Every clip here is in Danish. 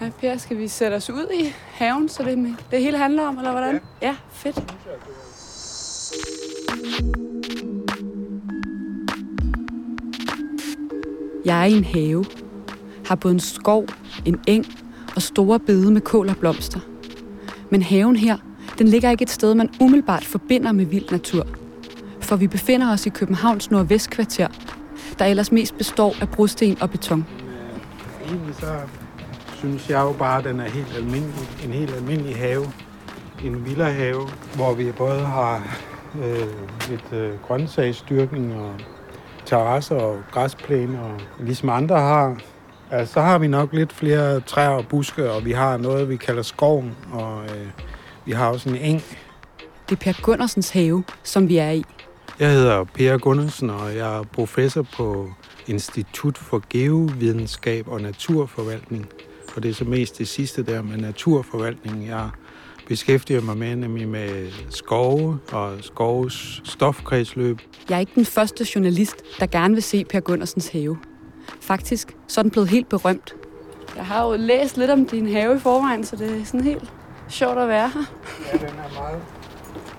Hej Per, skal vi sætte os ud i haven, så det, det hele handler om, eller hvordan? Ja, ja fedt. Jeg er i en have. Har både en skov, en eng og store bede med kål og blomster. Men haven her, den ligger ikke et sted, man umiddelbart forbinder med vild natur. For vi befinder os i Københavns nordvestkvarter, der ellers mest består af brosten og beton. Egentlig så synes jeg jo bare, at den er helt almindelig, en helt almindelig have. En villahave, hvor vi både har øh, lidt øh, grøntsagsdyrkning og terrasser og græsplæne, og ligesom andre har. Altså, så har vi nok lidt flere træer og buske, og vi har noget, vi kalder skoven, og øh, vi har også en eng. Det er Per Gundersens have, som vi er i. Jeg hedder Per Gunnarsen, og jeg er professor på Institut for Geovidenskab og Naturforvaltning. Og det er så mest det sidste der med naturforvaltning, jeg beskæftiger mig med, nemlig med skove og skoves stofkredsløb. Jeg er ikke den første journalist, der gerne vil se Per Gundersens have. Faktisk så er den blevet helt berømt. Jeg har jo læst lidt om din have i forvejen, så det er sådan helt sjovt at være her. Ja, den er meget...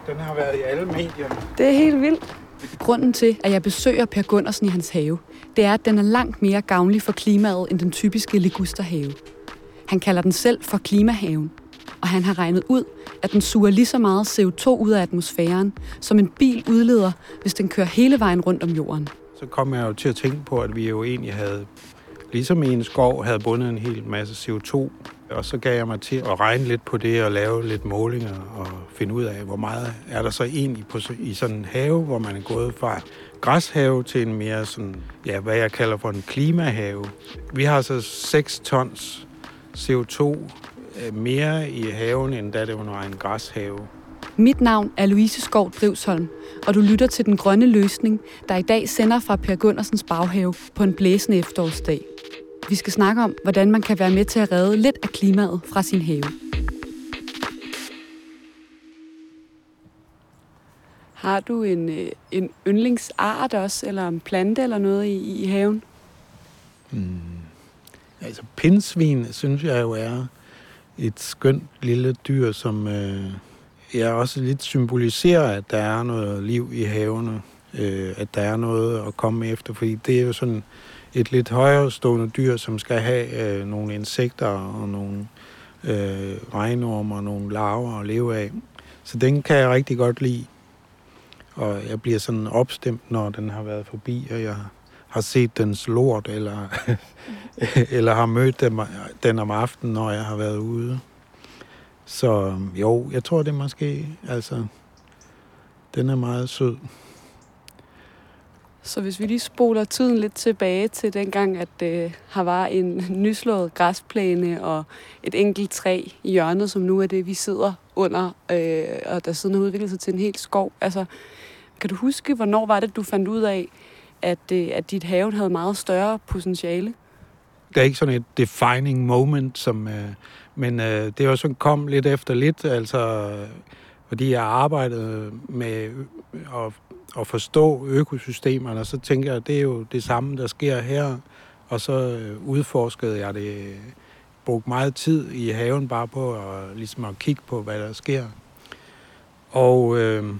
Den har været i alle medierne. Det er helt vildt. Grunden til, at jeg besøger Per Gundersen i hans have, det er, at den er langt mere gavnlig for klimaet end den typiske ligusterhave. Han kalder den selv for klimahaven, og han har regnet ud, at den suger lige så meget CO2 ud af atmosfæren, som en bil udleder, hvis den kører hele vejen rundt om jorden. Så kom jeg jo til at tænke på, at vi jo egentlig havde, ligesom i en skov, havde bundet en hel masse CO2. Og så gav jeg mig til at regne lidt på det og lave lidt målinger og finde ud af, hvor meget er der så egentlig på, i sådan en have, hvor man er gået fra græshave til en mere sådan, ja, hvad jeg kalder for en klimahave. Vi har så 6 tons CO2 øh, mere i haven, end da det var en græshave. Mit navn er Louise Skov Drivsholm, og du lytter til Den Grønne Løsning, der i dag sender fra Per Gundersens baghave på en blæsende efterårsdag. Vi skal snakke om, hvordan man kan være med til at redde lidt af klimaet fra sin have. Har du en, øh, en yndlingsart også, eller en plante eller noget i, i haven? Mm. Altså, pindsvin synes jeg jo er et skønt lille dyr, som øh, jeg også lidt symboliserer, at der er noget liv i havene. Øh, at der er noget at komme efter, fordi det er jo sådan et lidt højere stående dyr, som skal have øh, nogle insekter og nogle øh, regnormer og nogle larver at leve af. Så den kan jeg rigtig godt lide. Og jeg bliver sådan opstemt, når den har været forbi, og jeg har set dens lort, eller, eller har mødt dem, den om aftenen, når jeg har været ude. Så jo, jeg tror det måske, altså, den er meget sød. Så hvis vi lige spoler tiden lidt tilbage til dengang, at øh, har var en nyslået græsplæne og et enkelt træ i hjørnet, som nu er det, vi sidder under, øh, og der siden har udviklet sig til en helt skov. Altså, kan du huske, hvornår var det, du fandt ud af, at, øh, at dit have havde meget større potentiale? Det er ikke sådan et defining moment, som, øh, men øh, det var sådan kom lidt efter lidt, altså fordi jeg arbejdede med at, at forstå økosystemerne, og så tænker jeg, at det er jo det samme, der sker her, og så øh, udforskede jeg det, brugte meget tid i haven bare på at, ligesom at kigge på, hvad der sker. Og øh,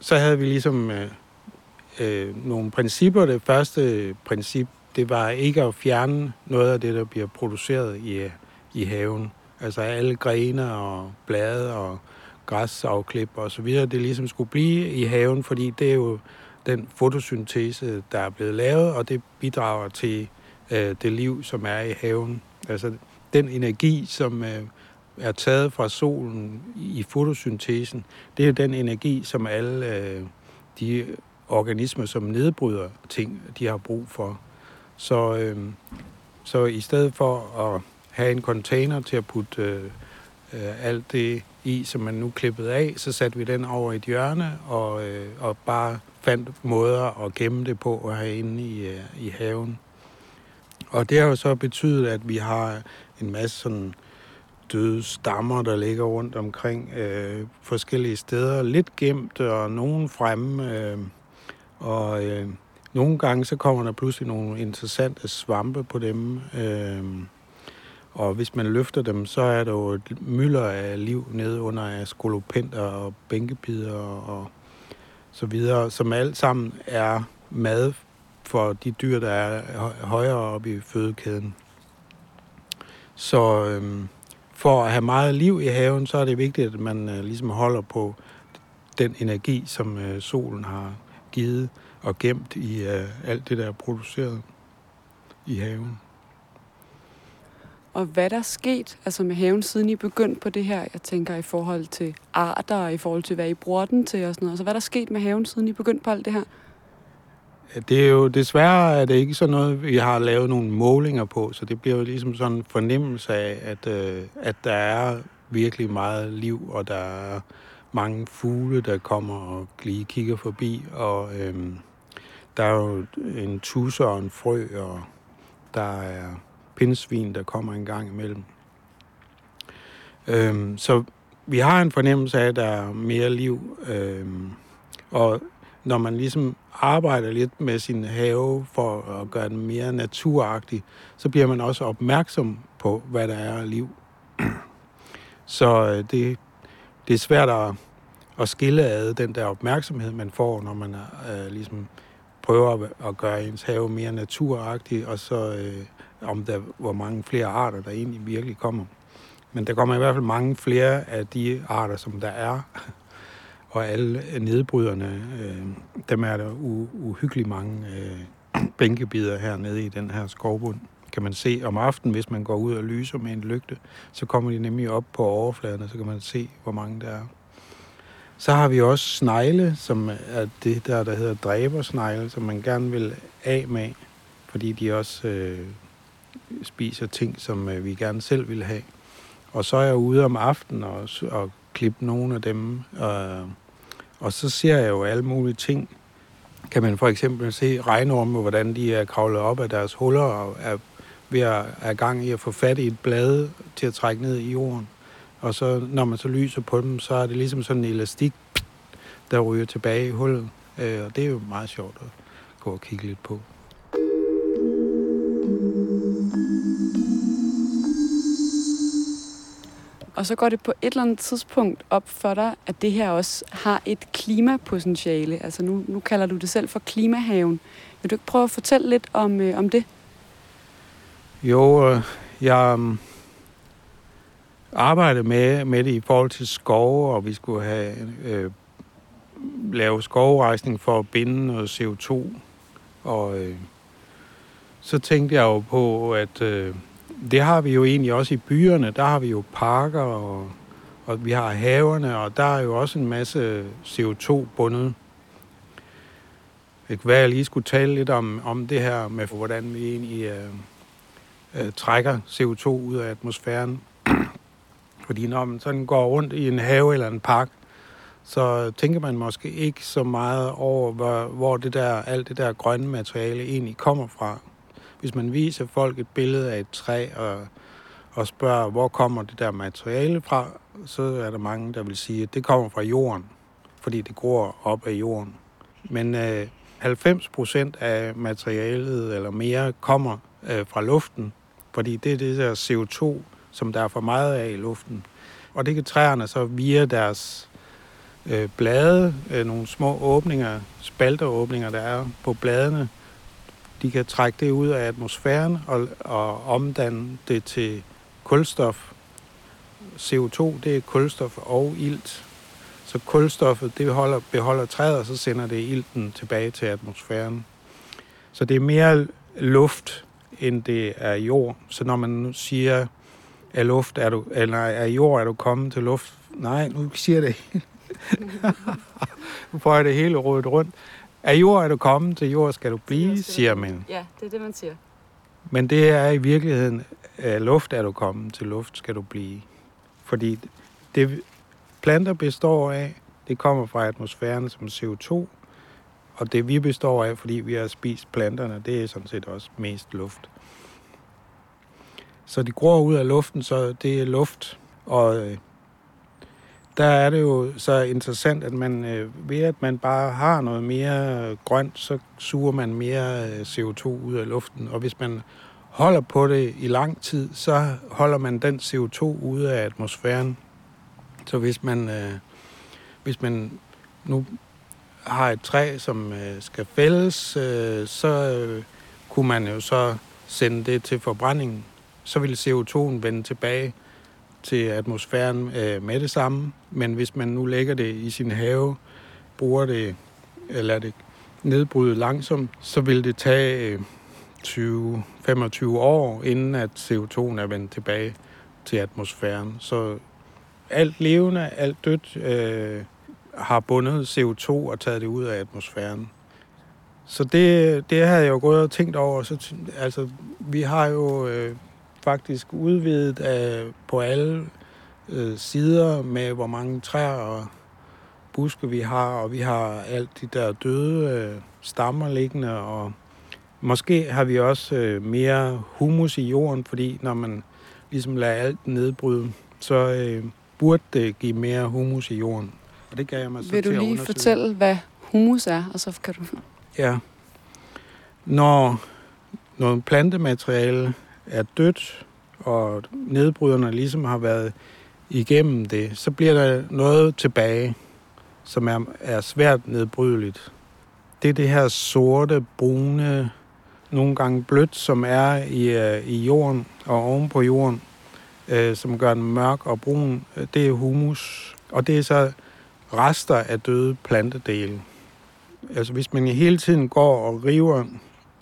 så havde vi ligesom øh, øh, nogle principper. Det første princip, det var ikke at fjerne noget af det, der bliver produceret i, i haven. Altså alle grene og blade og græsafklip og så videre, det ligesom skulle blive i haven, fordi det er jo den fotosyntese, der er blevet lavet, og det bidrager til øh, det liv, som er i haven. Altså den energi, som øh, er taget fra solen i fotosyntesen, det er den energi, som alle øh, de organismer, som nedbryder ting, de har brug for. Så, øh, så i stedet for at have en container til at putte øh, øh, alt det i, som man nu klippede af, så satte vi den over i et hjørne og, øh, og bare fandt måder at gemme det på herinde i, øh, i haven. Og det har jo så betydet, at vi har en masse sådan døde stammer, der ligger rundt omkring øh, forskellige steder. Lidt gemt og nogen fremme. Øh, og øh, nogle gange så kommer der pludselig nogle interessante svampe på dem. Øh, Og hvis man løfter dem, så er der jo et mylder af liv nede under af skolopenter og bænkebider og så videre, som alt sammen er mad for de dyr, der er højere oppe i fødekæden. Så øhm, for at have meget liv i haven, så er det vigtigt, at man øh, ligesom holder på den energi, som øh, solen har givet og gemt i øh, alt det, der er produceret i haven. Og hvad der er sket altså med haven, siden I begyndte på det her, jeg tænker i forhold til arter, og i forhold til, hvad I bruger den til og sådan noget. Altså hvad der er sket med haven, siden I begyndte på alt det her? Det er jo desværre er det ikke sådan noget, vi har lavet nogle målinger på, så det bliver jo ligesom sådan en fornemmelse af, at, øh, at der er virkelig meget liv, og der er mange fugle, der kommer og lige kigger forbi, og øhm, der er jo en tusse og en frø, og der er pindsvin, der kommer en gang imellem. Øhm, så vi har en fornemmelse af, at der er mere liv, øhm, og når man ligesom arbejder lidt med sin have for at gøre den mere naturagtig, så bliver man også opmærksom på, hvad der er af liv. Så øh, det, det er svært at, at skille ad den der opmærksomhed, man får, når man øh, ligesom prøver at, gøre ens have mere naturagtig, og så øh, om der hvor mange flere arter, der egentlig virkelig kommer. Men der kommer i hvert fald mange flere af de arter, som der er og alle nedbryderne, øh, dem er der u- uhyggeligt mange øh, bænkebider hernede i den her skovbund. Kan man se om aftenen, hvis man går ud og lyser med en lygte, så kommer de nemlig op på overfladen, og så kan man se, hvor mange der er. Så har vi også snegle, som er det der, der hedder dræbersnegle, som man gerne vil af med, fordi de også øh, spiser ting, som øh, vi gerne selv vil have. Og så er jeg ude om aftenen og, og klippe nogle af dem, øh, og så ser jeg jo alle mulige ting. Kan man for eksempel se regnorme, hvordan de er kravlet op af deres huller og er ved at er gang i at få fat i et blad til at trække ned i jorden. Og så når man så lyser på dem, så er det ligesom sådan en elastik, der ryger tilbage i hullet. Øh, og det er jo meget sjovt at gå og kigge lidt på. Og så går det på et eller andet tidspunkt op for dig, at det her også har et klimapotentiale. Altså nu, nu kalder du det selv for klimahaven. Vil du ikke prøve at fortælle lidt om, øh, om det? Jo, øh, jeg arbejdet med, med det i forhold til skove, og vi skulle have øh, lave skovrejsning for at binde noget CO2. Og øh, så tænkte jeg jo på, at øh, det har vi jo egentlig også i byerne. Der har vi jo parker, og, og vi har haverne, og der er jo også en masse CO2 bundet. Det kunne være, at jeg lige skulle tale lidt om, om det her med, hvordan vi egentlig øh, øh, trækker CO2 ud af atmosfæren. Fordi når man sådan går rundt i en have eller en park, så tænker man måske ikke så meget over, hvor, hvor det der, alt det der grønne materiale egentlig kommer fra. Hvis man viser folk et billede af et træ og, og spørger, hvor kommer det der materiale fra, så er der mange, der vil sige, at det kommer fra jorden, fordi det gror op af jorden. Men øh, 90 procent af materialet eller mere kommer øh, fra luften, fordi det er det der CO2, som der er for meget af i luften. Og det kan træerne så via deres øh, blade, øh, nogle små åbninger, spalteråbninger, der er på bladene, de kan trække det ud af atmosfæren og, og omdanne det til kulstof. CO2, det er kulstof og ilt. Så kulstoffet, det holder, beholder træet, og så sender det ilten tilbage til atmosfæren. Så det er mere luft, end det er jord. Så når man nu siger, at luft er du, eller er jord er du kommet til luft, nej, nu siger det nu får jeg det hele rådet rundt. Af jord er du kommet, til jord skal du blive, skal siger man. Ja, det er det, man siger. Men det er i virkeligheden, af luft er du kommet, til luft skal du blive. Fordi det planter består af, det kommer fra atmosfæren som CO2, og det vi består af, fordi vi har spist planterne, det er sådan set også mest luft. Så de gror ud af luften, så det er luft, og øh, der er det jo så interessant, at man øh, ved at man bare har noget mere grønt, så suger man mere øh, CO2 ud af luften. Og hvis man holder på det i lang tid, så holder man den CO2 ude af atmosfæren. Så hvis man, øh, hvis man nu har et træ, som øh, skal fældes, øh, så øh, kunne man jo så sende det til forbrænding. Så vil CO2'en vende tilbage til atmosfæren øh, med det samme. Men hvis man nu lægger det i sin have, bruger det, øh, eller det nedbryde langsomt, så vil det tage øh, 20-25 år, inden at CO2'en er vendt tilbage til atmosfæren. Så alt levende, alt dødt øh, har bundet CO2 og taget det ud af atmosfæren. Så det, det havde jeg jo gået og tænkt over. Så, altså, vi har jo øh, faktisk udvidet af, på alle øh, sider med, hvor mange træer og buske vi har, og vi har alt de der døde øh, stammer liggende, og måske har vi også øh, mere humus i jorden, fordi når man ligesom lader alt nedbryde, så øh, burde det give mere humus i jorden. Og det gav jeg mig så Vil du lige fortælle, hvad humus er, og så kan du... Ja. Når noget plantemateriale er dødt, og nedbryderne ligesom har været igennem det, så bliver der noget tilbage, som er, er svært nedbrydeligt. Det er det her sorte, brune, nogle gange blødt, som er i, øh, i jorden og oven på jorden, øh, som gør den mørk og brun. Det er humus, og det er så rester af døde plantedele. Altså hvis man hele tiden går og river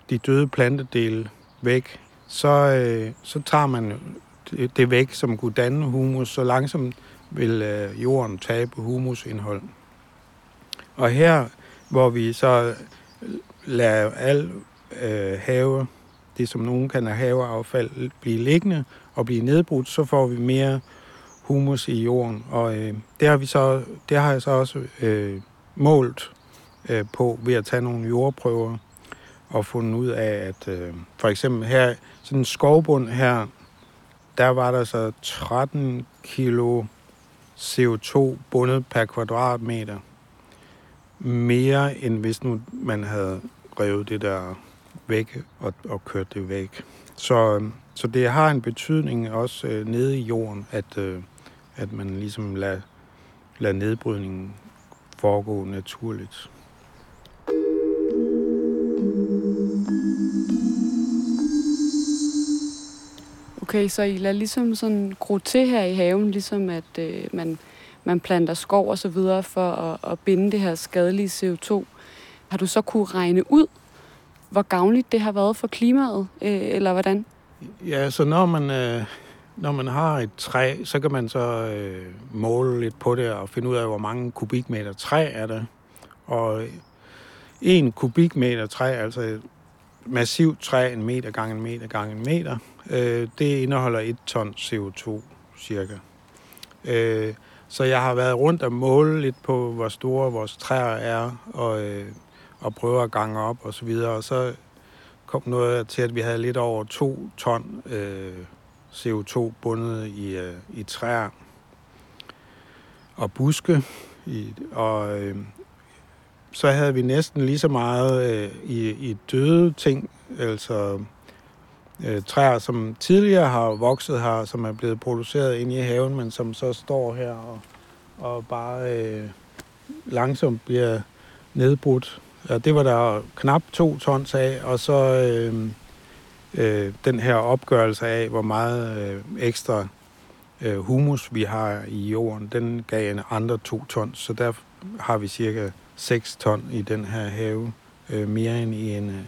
de døde plantedele væk, så, øh, så tager man det, det væk, som kunne danne humus. Så langsomt vil øh, jorden tabe humusindhold. Og her, hvor vi så lader al øh, have, det som nogen kan have haveaffald, blive liggende og blive nedbrudt, så får vi mere humus i jorden. Og øh, det, har vi så, det har jeg så også øh, målt øh, på ved at tage nogle jordprøver og fundet ud af, at øh, for eksempel her, sådan en skovbund her, der var der så 13 kilo CO2 bundet per kvadratmeter. Mere end hvis nu man havde revet det der væk og, og kørt det væk. Så, øhm, så det har en betydning også øh, nede i jorden, at, øh, at man ligesom lader, lader nedbrydningen foregå naturligt. Okay, så I lader ligesom sådan gro til her i haven, ligesom at øh, man, man planter skov og så videre for at, at binde det her skadelige CO2. Har du så kunne regne ud, hvor gavnligt det har været for klimaet, øh, eller hvordan? Ja, så når man, øh, når man har et træ, så kan man så øh, måle lidt på det og finde ud af, hvor mange kubikmeter træ er der. Og en kubikmeter træ, altså massivt træ, en meter gange en meter gange en meter, øh, det indeholder et ton CO2 cirka. Øh, så jeg har været rundt og måle lidt på, hvor store vores træer er, og, øh, og prøve at gange op og så videre. Og så kom noget til, at vi havde lidt over to ton øh, CO2 bundet i, øh, i træer og buske. I, og øh, så havde vi næsten lige så meget øh, i, i døde ting, altså øh, træer, som tidligere har vokset her, som er blevet produceret inde i haven, men som så står her og, og bare øh, langsomt bliver nedbrudt. Ja, det var der knap to tons af, og så øh, øh, den her opgørelse af, hvor meget øh, ekstra øh, humus vi har i jorden, den gav en andre to tons, så der har vi cirka 6 ton i den her have, øh, mere end i en, øh,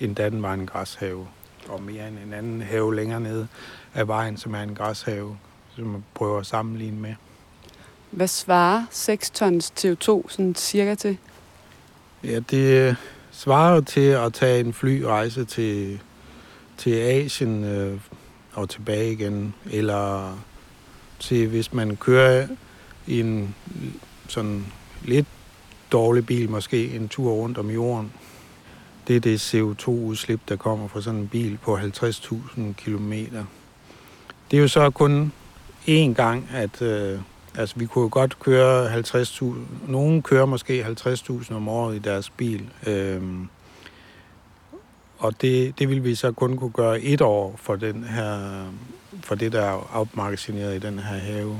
en da den var en græshave, og mere end en anden have længere nede af vejen, som er en græshave, som man prøver at sammenligne med. Hvad svarer 6 tons CO2 sådan cirka til? Ja, det svarer til at tage en flyrejse til, til Asien øh, og tilbage igen, eller til hvis man kører i en sådan lidt dårlig bil måske en tur rundt om jorden. Det er det CO2-udslip, der kommer fra sådan en bil på 50.000 km. Det er jo så kun én gang, at øh, altså, vi kunne godt køre 50.000. Nogen kører måske 50.000 om året i deres bil. Øh, og det, det vil vi så kun kunne gøre et år for, den her, for det, der er opmagasineret i den her have.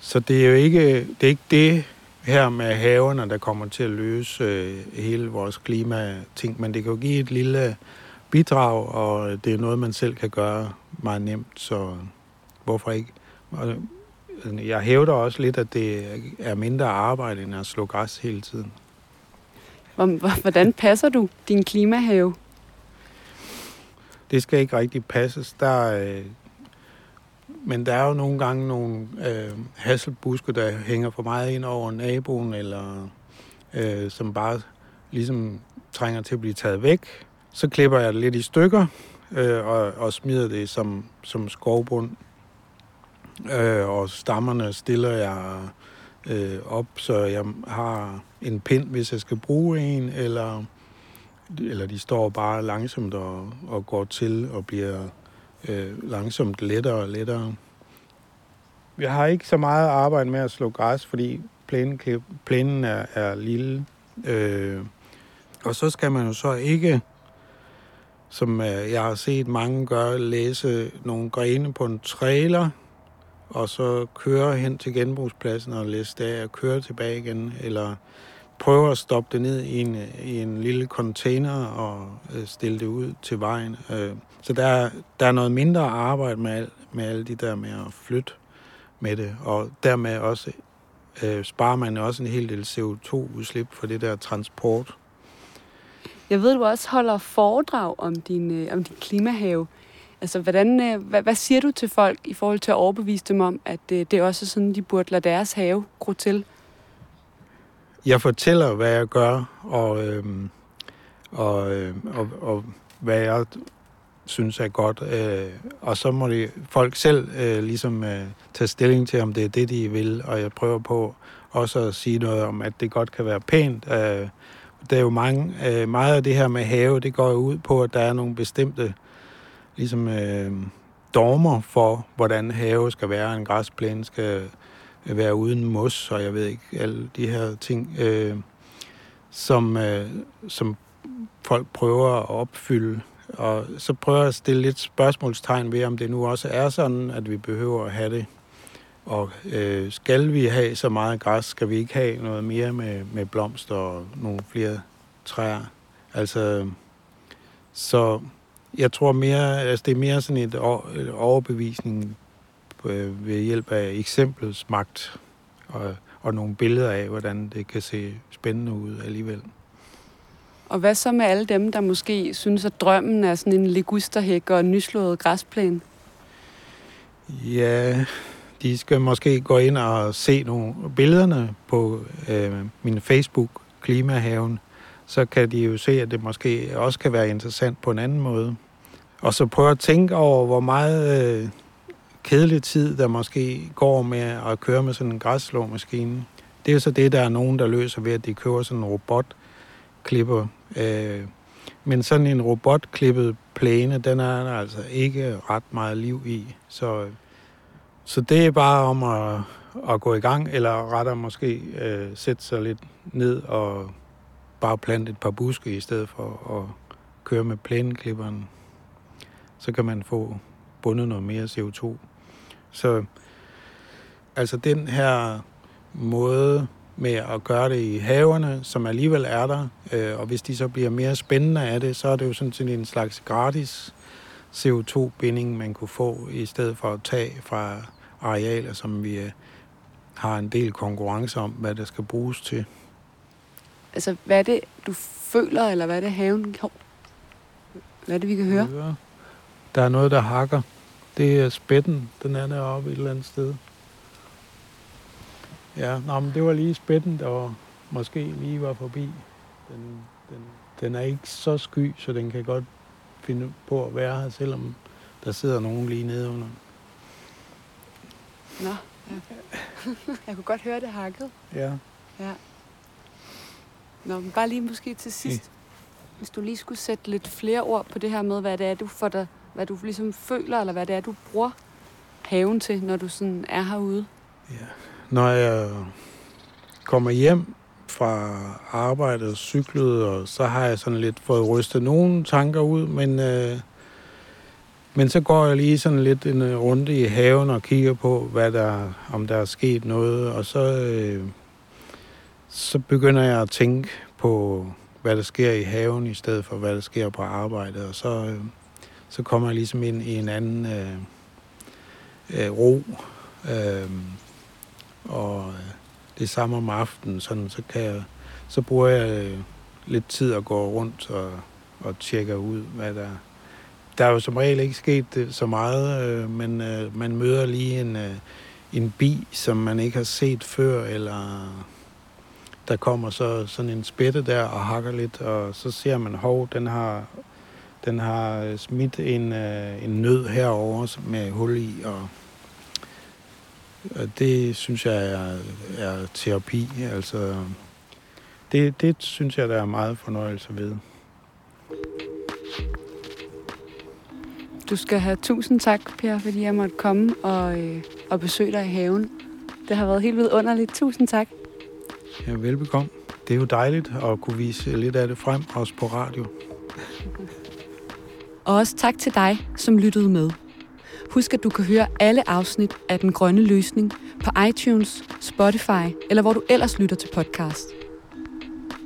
Så det er jo ikke det, er ikke det her med haverne, der kommer til at løse øh, hele vores klimating, men det kan jo give et lille bidrag, og det er noget, man selv kan gøre meget nemt, så hvorfor ikke? Og jeg hævder også lidt, at det er mindre arbejde, end at slå græs hele tiden. Hvordan passer du din klimahave? Det skal ikke rigtig passes. Der, øh, men der er jo nogle gange nogle øh, hasselbuske, der hænger for meget ind over naboen, eller øh, som bare ligesom trænger til at blive taget væk. Så klipper jeg det lidt i stykker øh, og, og smider det som, som skovbund. Øh, og stammerne stiller jeg øh, op, så jeg har en pind, hvis jeg skal bruge en, eller, eller de står bare langsomt og, og går til og bliver øh, langsomt lettere og lettere. Jeg har ikke så meget arbejde med at slå græs, fordi plænen, plænen er, er lille. Øh, og så skal man jo så ikke, som øh, jeg har set mange gøre, læse nogle grene på en trailer, og så køre hen til genbrugspladsen og læse det og køre tilbage igen, eller prøve at stoppe det ned i en, i en lille container og øh, stille det ud til vejen. Øh, så der, der er noget mindre arbejde med, al, med alle de der med at flytte med det, og dermed også øh, sparer man også en hel del CO2-udslip for det der transport. Jeg ved, du også holder foredrag om din, øh, om din klimahave. Altså, hvordan, øh, hvad, hvad siger du til folk i forhold til at overbevise dem om, at øh, det er også sådan, de burde lade deres have gro til? Jeg fortæller, hvad jeg gør, og, øh, og, øh, og, og hvad jeg synes er godt. Øh, og så må de folk selv øh, ligesom øh, tage stilling til, om det er det, de vil. Og jeg prøver på også at sige noget om, at det godt kan være pænt. Øh, der er jo mange, øh, meget af det her med have, det går jo ud på, at der er nogle bestemte ligesom, øh, dormer for, hvordan have skal være. En græsplæne skal øh, være uden mos, og jeg ved ikke, alle de her ting, øh, som, øh, som folk prøver at opfylde. Og så prøver jeg at stille lidt spørgsmålstegn ved, om det nu også er sådan, at vi behøver at have det. Og øh, skal vi have så meget græs, skal vi ikke have noget mere med, med blomster og nogle flere træer. Altså, så jeg tror mere, altså det er mere sådan et, et overbevisning øh, ved hjælp af eksemplets magt og, og nogle billeder af, hvordan det kan se spændende ud alligevel. Og hvad så med alle dem, der måske synes, at drømmen er sådan en ligusterhæk og en nyslået græsplæne? Ja, de skal måske gå ind og se nogle billederne på øh, min Facebook, Klimahaven. Så kan de jo se, at det måske også kan være interessant på en anden måde. Og så prøve at tænke over, hvor meget øh, kedelig tid, der måske går med at køre med sådan en græsslåmaskine. Det er jo så det, der er nogen, der løser ved, at de kører sådan en robot, klipper Øh, men sådan en robotklippet plæne, den er der altså ikke ret meget liv i. Så, så det er bare om at, at gå i gang, eller rettere måske øh, sætte sig lidt ned og bare plante et par buske i stedet for at køre med plæneklipperen. Så kan man få bundet noget mere CO2. Så altså den her måde med at gøre det i haverne, som alligevel er der, øh, og hvis de så bliver mere spændende af det, så er det jo sådan set en slags gratis CO2-binding, man kunne få, i stedet for at tage fra arealer, som vi øh, har en del konkurrence om, hvad det skal bruges til. Altså, hvad er det, du føler, eller hvad er det, haven... Hvad er det, vi kan høre? Der er noget, der hakker. Det er spætten, den er deroppe et eller andet sted. Ja, nå, men det var lige spætten, der måske lige var forbi. Den, den, den er ikke så sky, så den kan godt finde på at være her, selvom der sidder nogen lige nede under. Nå, ja. jeg kunne godt høre det hakket. Ja. Ja. Nå, men bare lige måske til sidst. Ja. Hvis du lige skulle sætte lidt flere ord på det her med, hvad det er, du får dig hvad du ligesom føler, eller hvad det er, du bruger haven til, når du sådan er herude? Ja. Når jeg kommer hjem fra arbejdet og cyklet, og så har jeg sådan lidt fået rystet nogle tanker ud, men, øh, men så går jeg lige sådan lidt en øh, runde i haven og kigger på, hvad der, om der er sket noget, og så, øh, så begynder jeg at tænke på, hvad der sker i haven, i stedet for, hvad der sker på arbejdet, og så, øh, så kommer jeg ligesom ind i en anden øh, øh, ro, øh, og øh, det samme om aftenen, sådan, så, kan jeg, så bruger jeg øh, lidt tid at gå rundt og, og tjekke ud, hvad der Der er jo som regel ikke sket så meget, øh, men øh, man møder lige en, øh, en bi, som man ikke har set før, eller der kommer så sådan en spætte der og hakker lidt, og så ser man, hov, den har, den har smidt en, øh, en nød herover med hul i, og det synes jeg er, er terapi. Altså, det, det synes jeg, der er meget fornøjelse ved. Du skal have tusind tak, Per, fordi jeg måtte komme og, øh, og besøge dig i haven. Det har været helt vidunderligt. Tusind tak. Ja, velbekomme. Det er jo dejligt at kunne vise lidt af det frem, også på radio. Og også tak til dig, som lyttede med. Husk, at du kan høre alle afsnit af Den Grønne Løsning på iTunes, Spotify eller hvor du ellers lytter til podcast.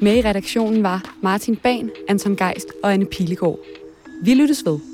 Med i redaktionen var Martin Ban, Anton Geist og Anne Pilegaard. Vi lyttes ved.